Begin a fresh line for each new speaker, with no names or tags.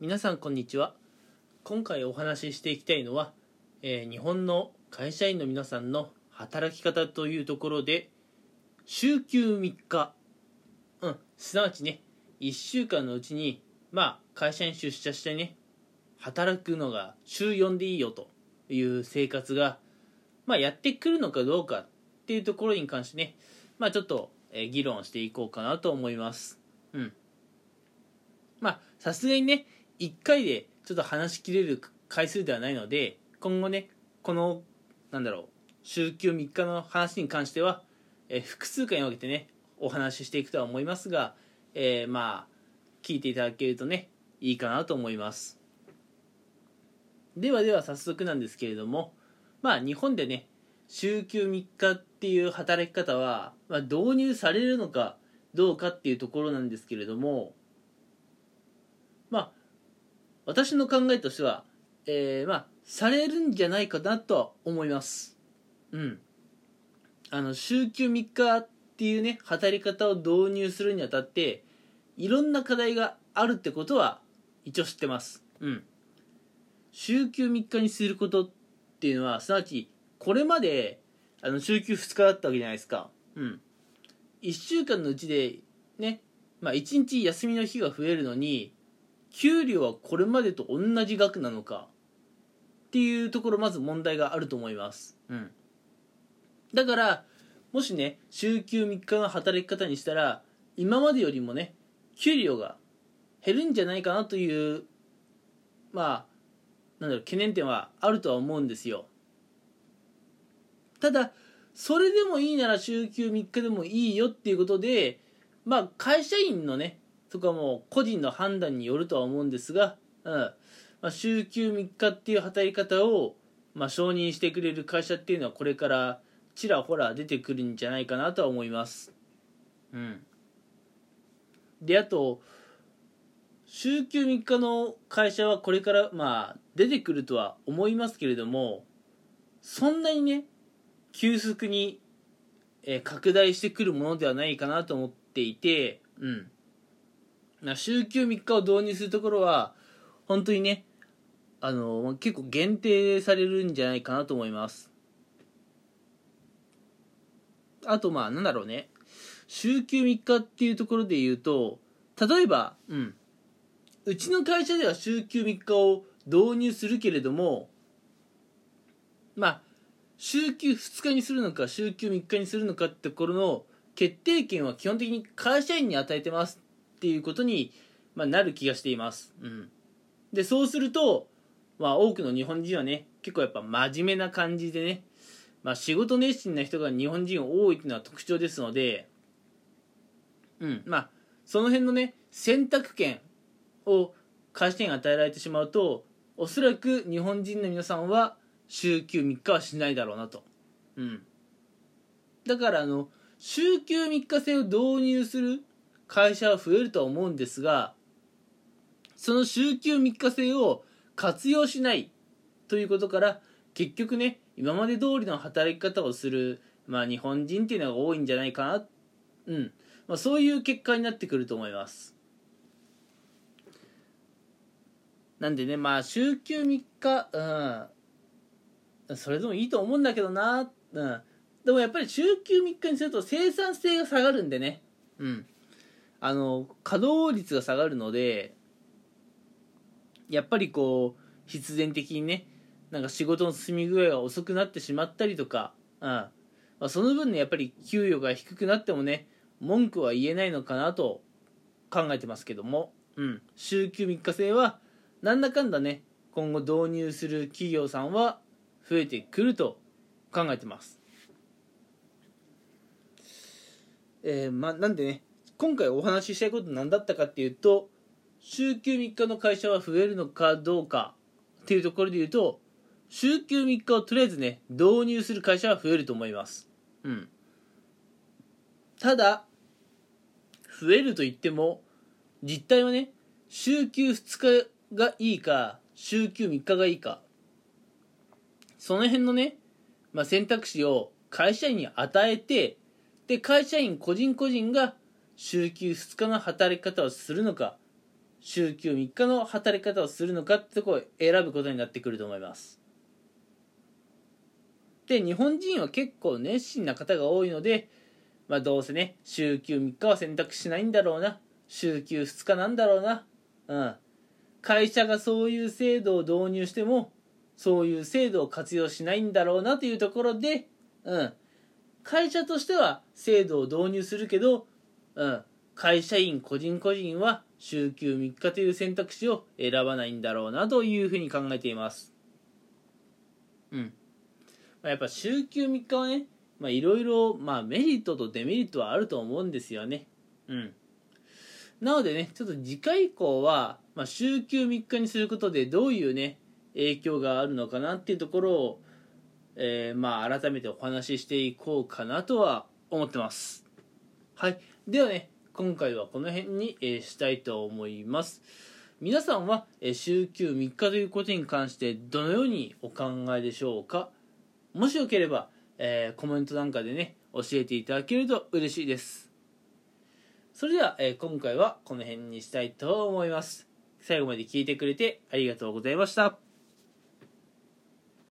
皆さんこんにちは。今回お話ししていきたいのは、えー日本の会社員の皆さんの働き方というところで週休3日。うんすなわちね1週間のうちにまあ会社に出社してね働くのが週4でいいよという生活がまあやってくるのかどうかっていうところに関してねまあちょっと、え議論していこうかなと思います。うん。まあさすがにね1回でちょっと話しきれる回数ではないので今後ねこのなんだろう週休3日の話に関しては、えー複数回に分けてねお話ししていくとは思いますが、えーまあ聞いていただけるとねいいかなと思います。ではでは早速なんですけれどもまあ日本でね週休3日っていう働き方は、まあ、導入されるのかどうかっていうところなんですけれどもまあ私の考えとしては、えーまあされるんじゃないかなとは思います。うん。あの週休3日っていうね働き方を導入するにあたっていろんな課題があるってことは一応知ってます。うん。週休3日にすることっていうのはすなわちこれまであの週休2日だったわけじゃないですか。うん。1週間のうちでねまあ1日休みの日が増えるのに給料はこれまでと同じ額なのかっていうところまず問題があると思います。うん。だからもしね週休3日の働き方にしたら今までよりもね給料が減るんじゃないかなというまあなんだろう懸念点はあるとは思うんですよ。ただそれでもいいなら週休3日でもいいよっていうことでまあ会社員のねとかも個人の判断によるとは思うんですが、うん。まあ、週休3日っていう働き方を、まあ、承認してくれる会社っていうのはこれからちらほら出てくるんじゃないかなとは思います。うん。であと週休3日の会社はこれからまあ出てくるとは思いますけれどもそんなにね急速に、拡大してくるものではないかなと思っていてうん。週休3日を導入するところは本当にねあの結構限定されるんじゃないかなと思います。あとまあなんだろうね。週休3日っていうところで言うと例えばうん。うちの会社では週休3日を導入するけれどもまあ週休2日にするのか週休3日にするのかってところの決定権は基本的に会社員に与えてます。っていうことに、まあ、なる気がしています、うん、でそうすると、まあ、多くの日本人はね結構やっぱ真面目な感じでね、まあ、仕事熱心な人が日本人多いっていうのは特徴ですのでうん。まあその辺のね選択権を会社員に与えられてしまうとおそらく日本人の皆さんは週休3日はしないだろうなと、うん、だからあの週休3日制を導入する会社は増えるとは思うんですがその週休3日制を活用しないということから結局ね今まで通りの働き方をする、まあ、日本人っていうのが多いんじゃないかな、うん。まあ、そういう結果になってくると思います。なんでねまあ週休3日うん。それでもいいと思うんだけどな。うん。でもやっぱり週休3日にすると生産性が下がるんでね。うん。あの稼働率が下がるのでやっぱりこう必然的にねなんか仕事の進み具合が遅くなってしまったりとか、うん。まあ、その分ねやっぱり給与が低くなってもね文句は言えないのかなと考えてますけども、うん、週休3日制はなんだかんだね今後導入する企業さんは増えてくると考えてます。えー、まあなんでね今回お話ししたいこと何だったかっていうと週休3日の会社は増えるのかどうかっていうところで言うと週休3日をとりあえずね導入する会社は増えると思います。うん。ただ増えると言っても実態はね週休2日がいいか週休3日がいいかその辺のね、まあ、選択肢を会社員に与えてで会社員個人個人が週休2日の働き方をするのか週休3日の働き方をするのかってとこを選ぶことになってくると思います。で日本人は結構熱心な方が多いのでまあどうせね週休3日は選択しないんだろうな週休2日なんだろうなうん。会社がそういう制度を導入してもそういう制度を活用しないんだろうなというところで、うん、会社としては制度を導入するけど、うん、会社員個人個人は週休3日という選択肢を選ばないんだろうなというふうに考えています。うん。ま、やっぱ週休3日はね、まあいろいろ、まあメリットとデメリットはあると思うんですよね。うん。なのでね、ちょっと次回以降は、まあ、週休3日にすることでどういうね、影響があるのかなっていうところを、えー、まあ改めてお話ししていこうかなとは思ってます。はい。ではね、今回はこの辺に、えー、したいと思います。皆さんは、え、週休3日ということに関してどのようにお考えでしょうか？もしよければ、えー、コメントなんかでね、教えていただけると嬉しいです。それでは、え今回はこの辺にしたいと思います。最後まで聞いてくれてありがとうございました。